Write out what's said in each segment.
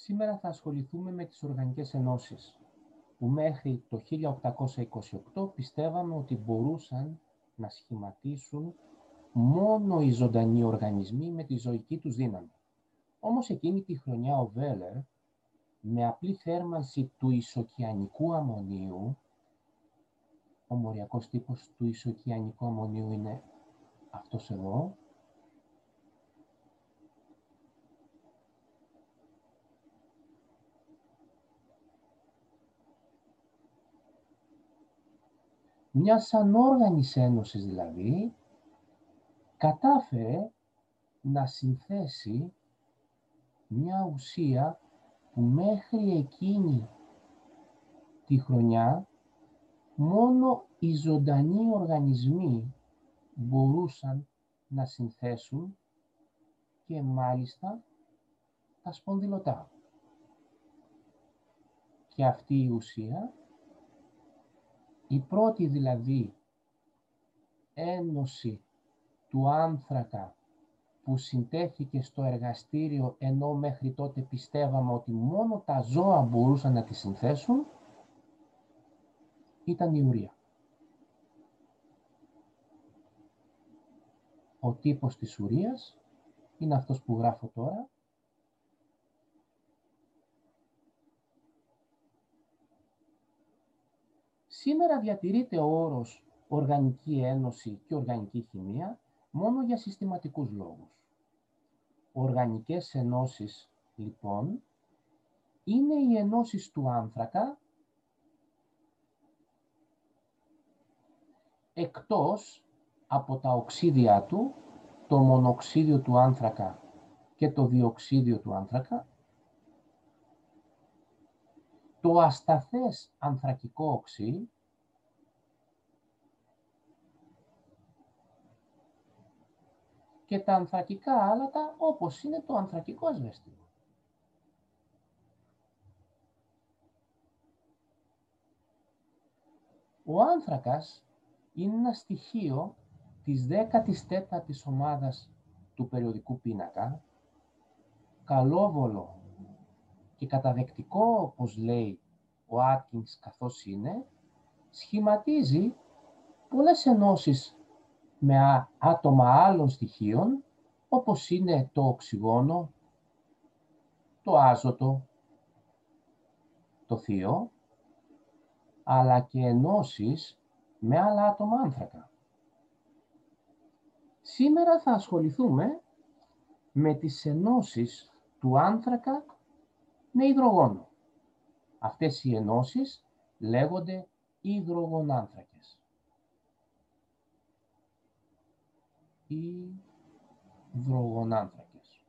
Σήμερα θα ασχοληθούμε με τις οργανικές ενώσεις, που μέχρι το 1828 πιστεύαμε ότι μπορούσαν να σχηματίσουν μόνο οι ζωντανοί οργανισμοί με τη ζωική τους δύναμη. Όμως εκείνη τη χρονιά ο Βέλερ, με απλή θέρμανση του ισοκιανικού αμμονίου, ο μοριακός τύπος του ισοκιανικού αμμονίου είναι αυτός εδώ, μια ανόργανης ένωσης δηλαδή, κατάφερε να συνθέσει μια ουσία που μέχρι εκείνη τη χρονιά μόνο οι ζωντανοί οργανισμοί μπορούσαν να συνθέσουν και μάλιστα τα σπονδυλωτά. Και αυτή η ουσία η πρώτη δηλαδή ένωση του άνθρακα που συντέθηκε στο εργαστήριο ενώ μέχρι τότε πιστεύαμε ότι μόνο τα ζώα μπορούσαν να τη συνθέσουν ήταν η ουρία. Ο τύπος της ουρίας είναι αυτός που γράφω τώρα Σήμερα διατηρείται ο όρος οργανική ένωση και οργανική χημεία μόνο για συστηματικούς λόγους. Οργανικές ενώσεις, λοιπόν, είναι οι ενώσεις του άνθρακα εκτός από τα οξύδια του, το μονοξίδιο του άνθρακα και το διοξίδιο του άνθρακα, το ασταθές ανθρακικό οξύ και τα ανθρακικά άλατα όπως είναι το ανθρακικό ασβεστίο. Ο άνθρακας είναι ένα στοιχείο της 14ης ομάδας του περιοδικού πίνακα, καλόβολο και καταδεκτικό, όπως λέει ο Άτκινς καθώς είναι, σχηματίζει πολλές ενώσεις με άτομα άλλων στοιχείων, όπως είναι το οξυγόνο, το άζωτο, το θείο, αλλά και ενώσεις με άλλα άτομα άνθρακα. Σήμερα θα ασχοληθούμε με τις ενώσεις του άνθρακα με υδρογόνο. Αυτές οι ενώσεις λέγονται υδρογονάνθρακες. Ή υδρογονάνθρακες.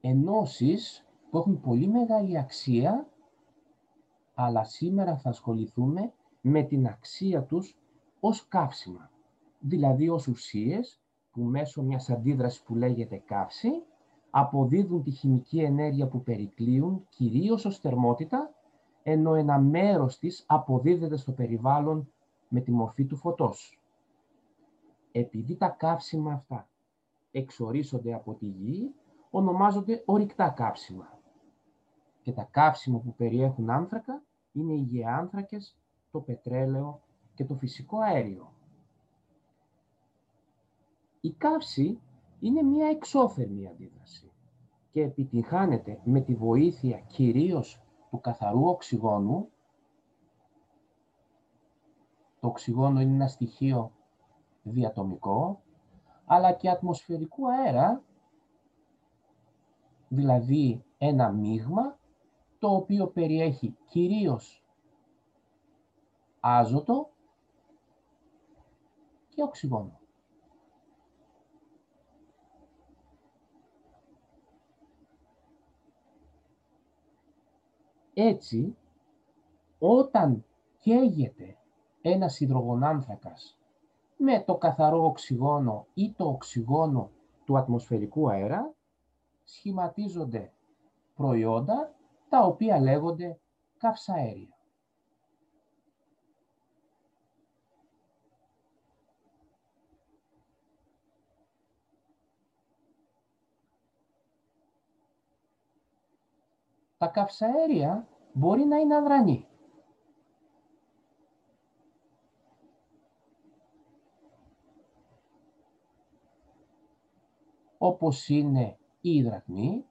Ενώσεις που έχουν πολύ μεγάλη αξία αλλά σήμερα θα ασχοληθούμε με την αξία τους ως καύσιμα. Δηλαδή ως ουσίες που μέσω μιας αντίδρασης που λέγεται καύση αποδίδουν τη χημική ενέργεια που περικλείουν κυρίως ως θερμότητα, ενώ ένα μέρος της αποδίδεται στο περιβάλλον με τη μορφή του φωτός. Επειδή τα καύσιμα αυτά εξορίσονται από τη γη, ονομάζονται ορυκτά καύσιμα. Και τα καύσιμα που περιέχουν άνθρακα είναι οι γεάνθρακες, το πετρέλαιο και το φυσικό αέριο. Η καύση είναι μια εξώθερμη αντίδραση και επιτυγχάνεται με τη βοήθεια κυρίως του καθαρού οξυγόνου. Το οξυγόνο είναι ένα στοιχείο διατομικό, αλλά και ατμοσφαιρικού αέρα, δηλαδή ένα μείγμα το οποίο περιέχει κυρίως άζωτο και οξυγόνο. Έτσι, όταν καίγεται ένας υδρογονάνθρακας με το καθαρό οξυγόνο ή το οξυγόνο του ατμοσφαιρικού αέρα, σχηματίζονται προϊόντα τα οποία λέγονται καυσαέρια. Τα καυσαέρια μπορεί να είναι αδρανή. όπως είναι η υδραγμή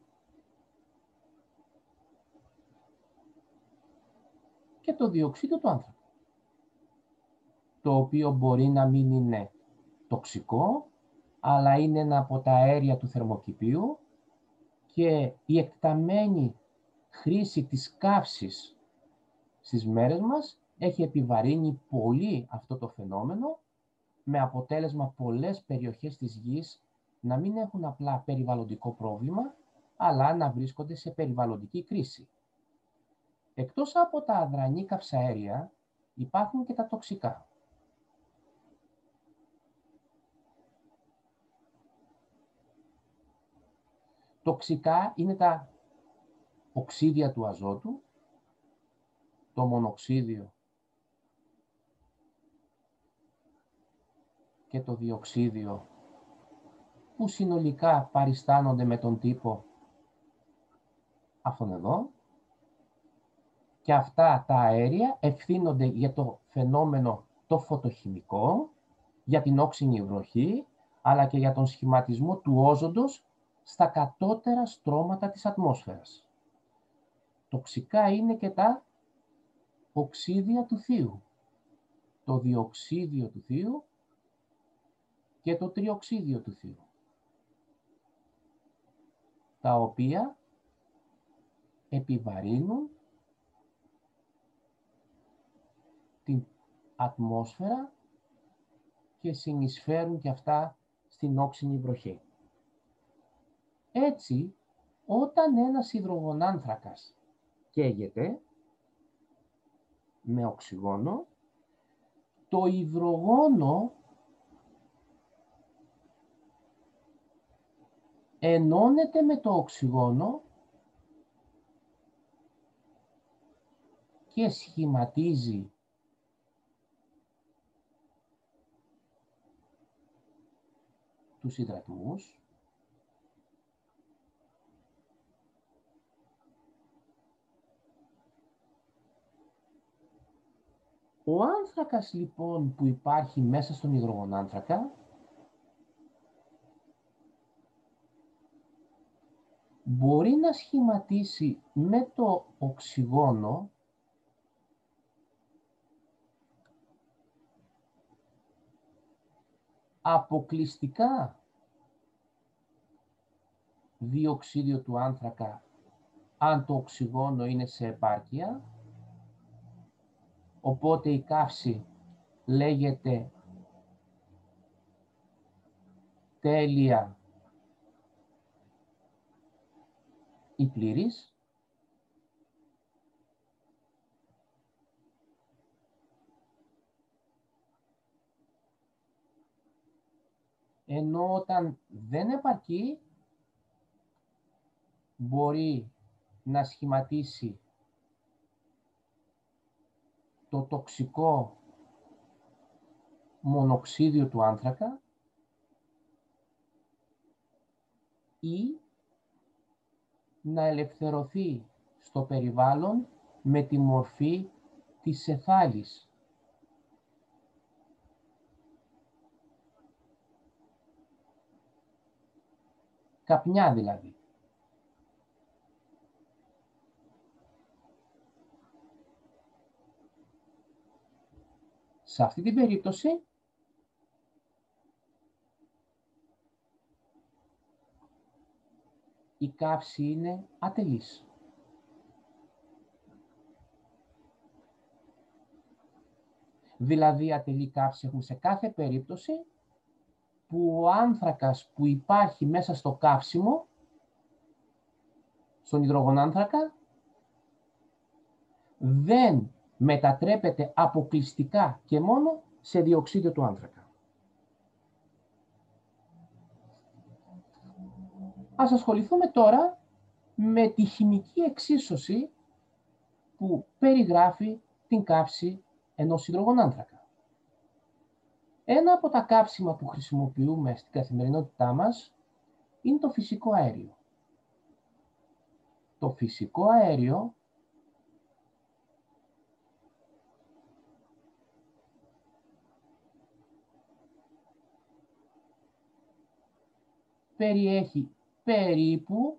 και το διοξείδιο του άνθρακα, το οποίο μπορεί να μην είναι τοξικό, αλλά είναι ένα από τα αέρια του θερμοκηπίου και η εκταμένη χρήση της καύσης στις μέρες μας έχει επιβαρύνει πολύ αυτό το φαινόμενο με αποτέλεσμα πολλές περιοχές της γης να μην έχουν απλά περιβαλλοντικό πρόβλημα, αλλά να βρίσκονται σε περιβαλλοντική κρίση. Εκτός από τα αδρανή καυσαέρια, υπάρχουν και τα τοξικά. Τοξικά είναι τα οξύδια του αζότου, το μονοξίδιο και το διοξίδιο που συνολικά παριστάνονται με τον τύπο αυτόν εδώ και αυτά τα αέρια ευθύνονται για το φαινόμενο το φωτοχημικό, για την όξινη βροχή, αλλά και για τον σχηματισμό του όζοντος στα κατώτερα στρώματα της ατμόσφαιρας. Τοξικά είναι και τα οξύδια του θείου. Το διοξίδιο του θείου και το τριοξίδιο του θείου. Τα οποία επιβαρύνουν την ατμόσφαιρα και συνεισφέρουν και αυτά στην όξινη βροχή. Έτσι, όταν ένας υδρογονάνθρακας καίγεται με οξυγόνο, το υδρογόνο ενώνεται με το οξυγόνο και σχηματίζει τους υδρατμούς Ο άνθρακας λοιπόν που υπάρχει μέσα στον υδρογονάνθρακα μπορεί να σχηματίσει με το οξυγόνο αποκλειστικά διοξίδιο του άνθρακα αν το οξυγόνο είναι σε επάρκεια Οπότε η καύση λέγεται τέλεια ή πλήρης. Ενώ όταν δεν επαρκεί, μπορεί να σχηματίσει το τοξικό μονοξίδιο του άνθρακα ή να ελευθερωθεί στο περιβάλλον με τη μορφή της εθάλης. Καπνιά δηλαδή. Σε αυτή την περίπτωση, η καύση είναι ατελής. Δηλαδή, ατελή καύση έχουμε σε κάθε περίπτωση που ο άνθρακας που υπάρχει μέσα στο καύσιμο, στον υδρογονάνθρακα, δεν μετατρέπεται αποκλειστικά και μόνο σε διοξίδιο του άνθρακα. Ας ασχοληθούμε τώρα με τη χημική εξίσωση που περιγράφει την κάψη ενός υδρογονάνθρακα. Ένα από τα κάψιμα που χρησιμοποιούμε στην καθημερινότητά μας είναι το φυσικό αέριο. το φυσικό αέριο περιέχει περίπου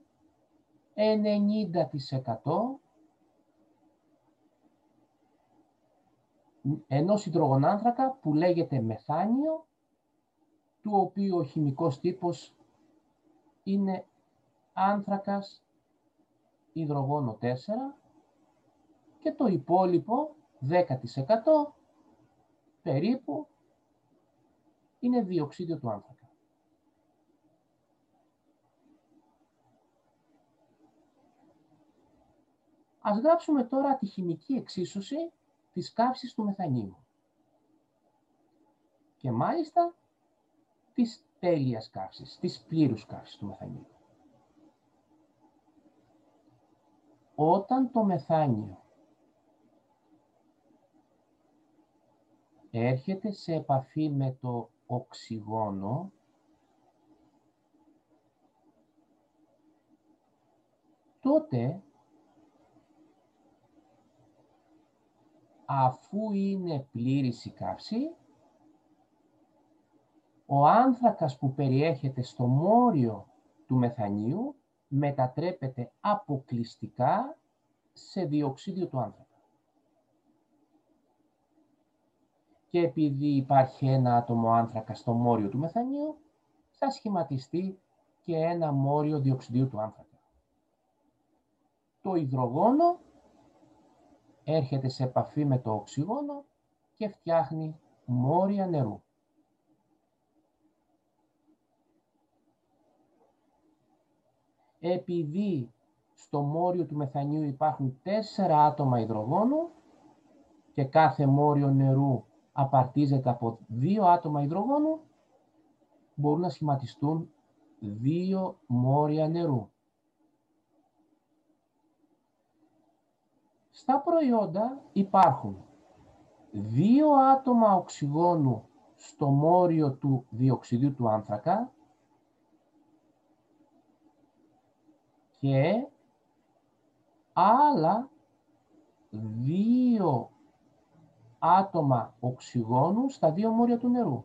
90% ενός υδρογονάνθρακα που λέγεται μεθάνιο, του οποίου ο χημικός τύπος είναι άνθρακας υδρογόνο 4 και το υπόλοιπο 10% περίπου είναι διοξίδιο του άνθρακα. Ας γράψουμε τώρα τη χημική εξίσωση της καύσης του μεθανίου. Και μάλιστα της τέλειας καύσης, της πλήρους καύσης του μεθανίου. Όταν το μεθάνιο έρχεται σε επαφή με το οξυγόνο, τότε αφού είναι πλήρης η καύση, ο άνθρακας που περιέχεται στο μόριο του μεθανίου μετατρέπεται αποκλειστικά σε διοξίδιο του άνθρακα. Και επειδή υπάρχει ένα άτομο άνθρακα στο μόριο του μεθανίου, θα σχηματιστεί και ένα μόριο διοξιδίου του άνθρακα. Το υδρογόνο έρχεται σε επαφή με το οξυγόνο και φτιάχνει μόρια νερού. Επειδή στο μόριο του μεθανίου υπάρχουν τέσσερα άτομα υδρογόνου και κάθε μόριο νερού απαρτίζεται από δύο άτομα υδρογόνου, μπορούν να σχηματιστούν δύο μόρια νερού. Στα προϊόντα υπάρχουν δύο άτομα οξυγόνου στο μόριο του διοξιδίου του άνθρακα και άλλα δύο άτομα οξυγόνου στα δύο μόρια του νερού.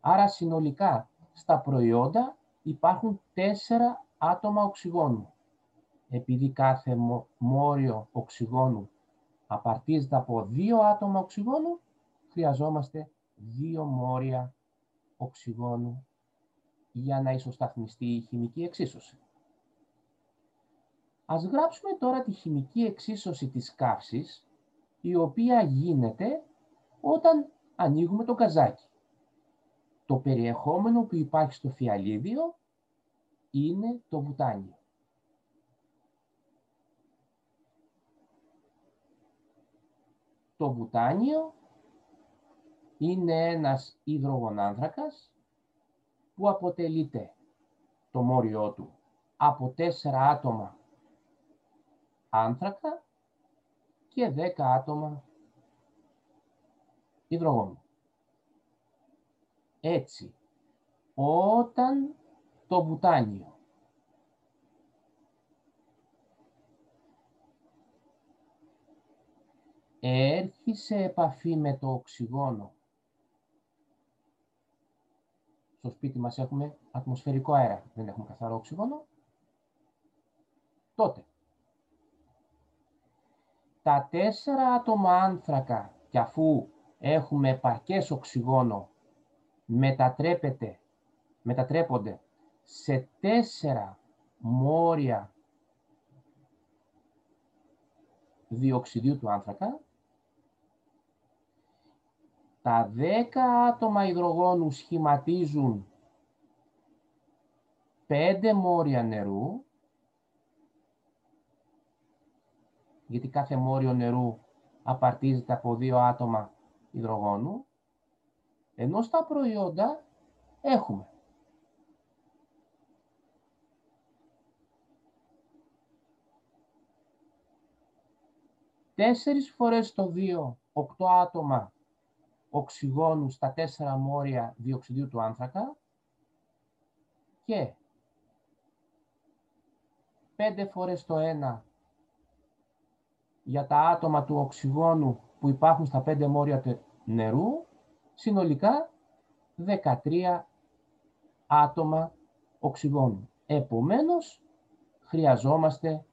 Άρα συνολικά στα προϊόντα υπάρχουν τέσσερα άτομα οξυγόνου. Επειδή κάθε μόριο οξυγόνου απαρτίζεται από δύο άτομα οξυγόνου, χρειαζόμαστε δύο μόρια οξυγόνου για να ισοσταθμιστεί η χημική εξίσωση. Ας γράψουμε τώρα τη χημική εξίσωση της καύσης, η οποία γίνεται όταν ανοίγουμε το καζάκι. Το περιεχόμενο που υπάρχει στο φιαλίδιο είναι το βουτάνιο. Το βουτάνιο είναι ένας υδρογονάνθρακας που αποτελείται το μόριό του από τέσσερα άτομα άνθρακα και δέκα άτομα υδρογόνο. Έτσι, όταν το βουτάνιο έρθει σε επαφή με το οξυγόνο. Στο σπίτι μας έχουμε ατμοσφαιρικό αέρα, δεν έχουμε καθαρό οξυγόνο. Τότε, τα τέσσερα άτομα άνθρακα και αφού έχουμε επαρκές οξυγόνο μετατρέπεται, μετατρέπονται σε τέσσερα μόρια διοξιδίου του άνθρακα τα δέκα άτομα υδρογόνου σχηματίζουν πέντε μόρια νερού, γιατί κάθε μόριο νερού απαρτίζεται από δύο άτομα υδρογόνου, ενώ στα προϊόντα έχουμε. Τέσσερις φορές το δύο, οκτώ άτομα οξυγόνου στα τέσσερα μόρια διοξιδίου του άνθρακα και πέντε φορές το ένα για τα άτομα του οξυγόνου που υπάρχουν στα 5 μόρια νερού, συνολικά 13 άτομα οξυγόνου. Επομένως, χρειαζόμαστε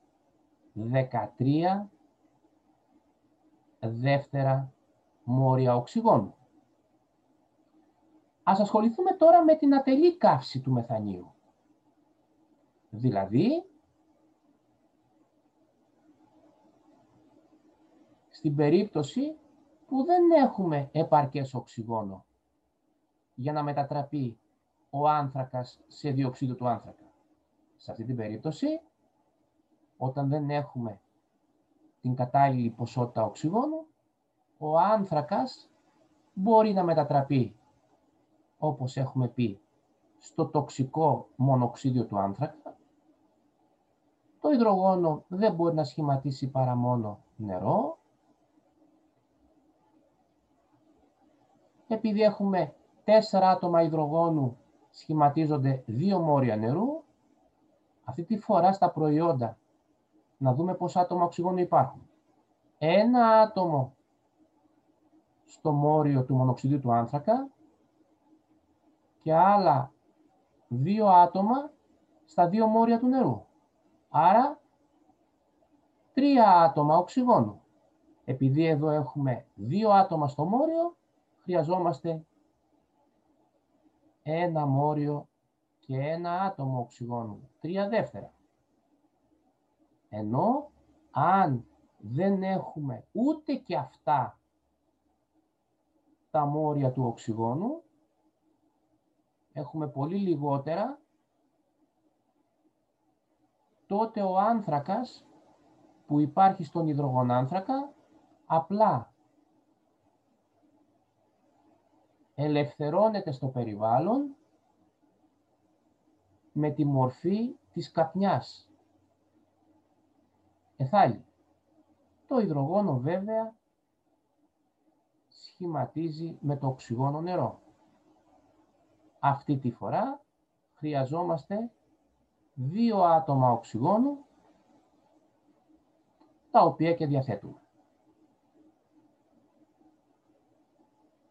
13 δεύτερα μόρια οξυγόνου. Ας ασχοληθούμε τώρα με την ατελή καύση του μεθανίου. Δηλαδή, στην περίπτωση που δεν έχουμε επαρκές οξυγόνο για να μετατραπεί ο άνθρακας σε διοξείδιο του άνθρακα. Σε αυτή την περίπτωση, όταν δεν έχουμε την κατάλληλη ποσότητα οξυγόνου, ο άνθρακας μπορεί να μετατραπεί, όπως έχουμε πει, στο τοξικό μονοξίδιο του άνθρακα. Το υδρογόνο δεν μπορεί να σχηματίσει παρά μόνο νερό. Επειδή έχουμε τέσσερα άτομα υδρογόνου σχηματίζονται δύο μόρια νερού. Αυτή τη φορά στα προϊόντα να δούμε πόσα άτομα οξυγόνου υπάρχουν. Ένα άτομο στο μόριο του μονοξυδίου του άνθρακα και άλλα δύο άτομα στα δύο μόρια του νερού. Άρα, τρία άτομα οξυγόνου. Επειδή εδώ έχουμε δύο άτομα στο μόριο, χρειαζόμαστε ένα μόριο και ένα άτομο οξυγόνου. Τρία δεύτερα. Ενώ αν δεν έχουμε ούτε και αυτά τα μόρια του οξυγόνου, έχουμε πολύ λιγότερα, τότε ο άνθρακας που υπάρχει στον υδρογονάνθρακα απλά ελευθερώνεται στο περιβάλλον με τη μορφή της καπνιάς. Εθάλη. Το υδρογόνο βέβαια σχηματίζει με το οξυγόνο νερό. Αυτή τη φορά χρειαζόμαστε δύο άτομα οξυγόνου τα οποία και διαθέτουμε.